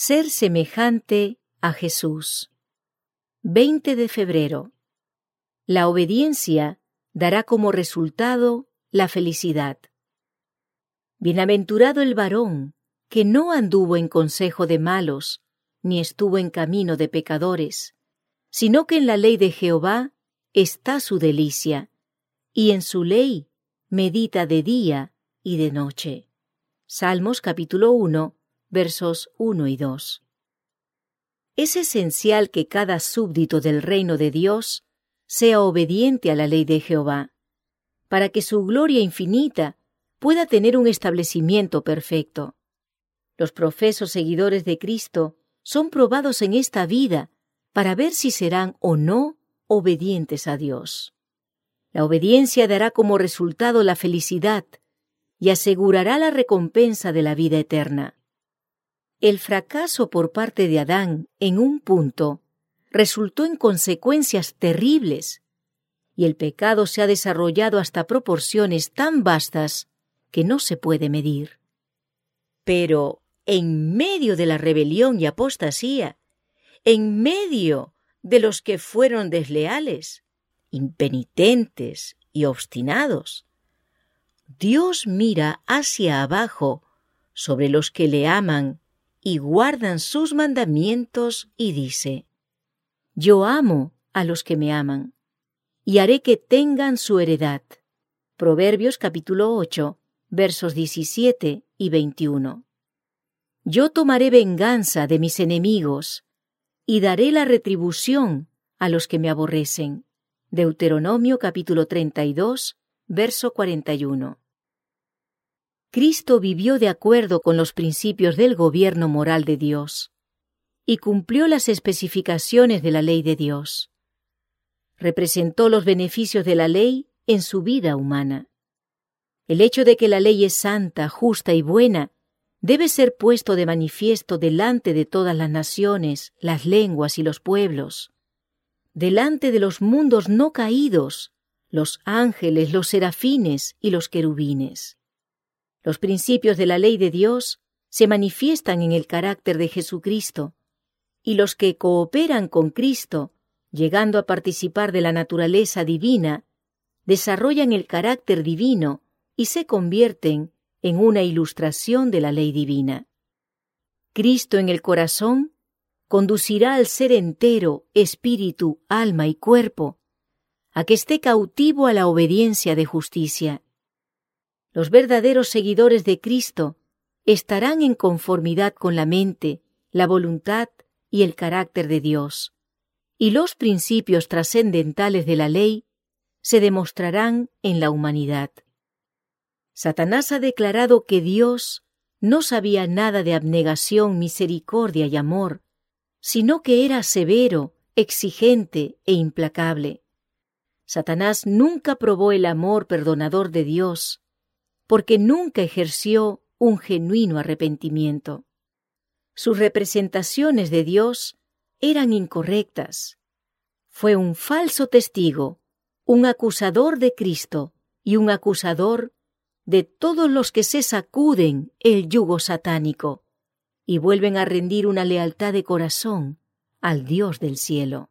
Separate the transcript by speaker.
Speaker 1: Ser semejante a Jesús. 20 de febrero. La obediencia dará como resultado la felicidad. Bienaventurado el varón que no anduvo en consejo de malos, ni estuvo en camino de pecadores, sino que en la ley de Jehová está su delicia, y en su ley medita de día y de noche. Salmos capítulo 1, versos 1 y 2. Es esencial que cada súbdito del reino de Dios sea obediente a la ley de Jehová, para que su gloria infinita pueda tener un establecimiento perfecto. Los profesos seguidores de Cristo son probados en esta vida para ver si serán o no obedientes a Dios. La obediencia dará como resultado la felicidad y asegurará la recompensa de la vida eterna. El fracaso por parte de Adán en un punto resultó en consecuencias terribles, y el pecado se ha desarrollado hasta proporciones tan vastas que no se puede medir. Pero en medio de la rebelión y apostasía, en medio de los que fueron desleales, impenitentes y obstinados, Dios mira hacia abajo sobre los que le aman y guardan sus mandamientos y dice, Yo amo a los que me aman, y haré que tengan su heredad. Proverbios capítulo 8, versos 17 y 21. Yo tomaré venganza de mis enemigos, y daré la retribución a los que me aborrecen. Deuteronomio capítulo 32, verso 41. Cristo vivió de acuerdo con los principios del gobierno moral de Dios y cumplió las especificaciones de la ley de Dios. Representó los beneficios de la ley en su vida humana. El hecho de que la ley es santa, justa y buena debe ser puesto de manifiesto delante de todas las naciones, las lenguas y los pueblos, delante de los mundos no caídos, los ángeles, los serafines y los querubines. Los principios de la ley de Dios se manifiestan en el carácter de Jesucristo, y los que cooperan con Cristo, llegando a participar de la naturaleza divina, desarrollan el carácter divino y se convierten en una ilustración de la ley divina. Cristo en el corazón conducirá al ser entero, espíritu, alma y cuerpo, a que esté cautivo a la obediencia de justicia los verdaderos seguidores de Cristo estarán en conformidad con la mente, la voluntad y el carácter de Dios, y los principios trascendentales de la ley se demostrarán en la humanidad. Satanás ha declarado que Dios no sabía nada de abnegación, misericordia y amor, sino que era severo, exigente e implacable. Satanás nunca probó el amor perdonador de Dios, porque nunca ejerció un genuino arrepentimiento. Sus representaciones de Dios eran incorrectas. Fue un falso testigo, un acusador de Cristo y un acusador de todos los que se sacuden el yugo satánico y vuelven a rendir una lealtad de corazón al Dios del cielo.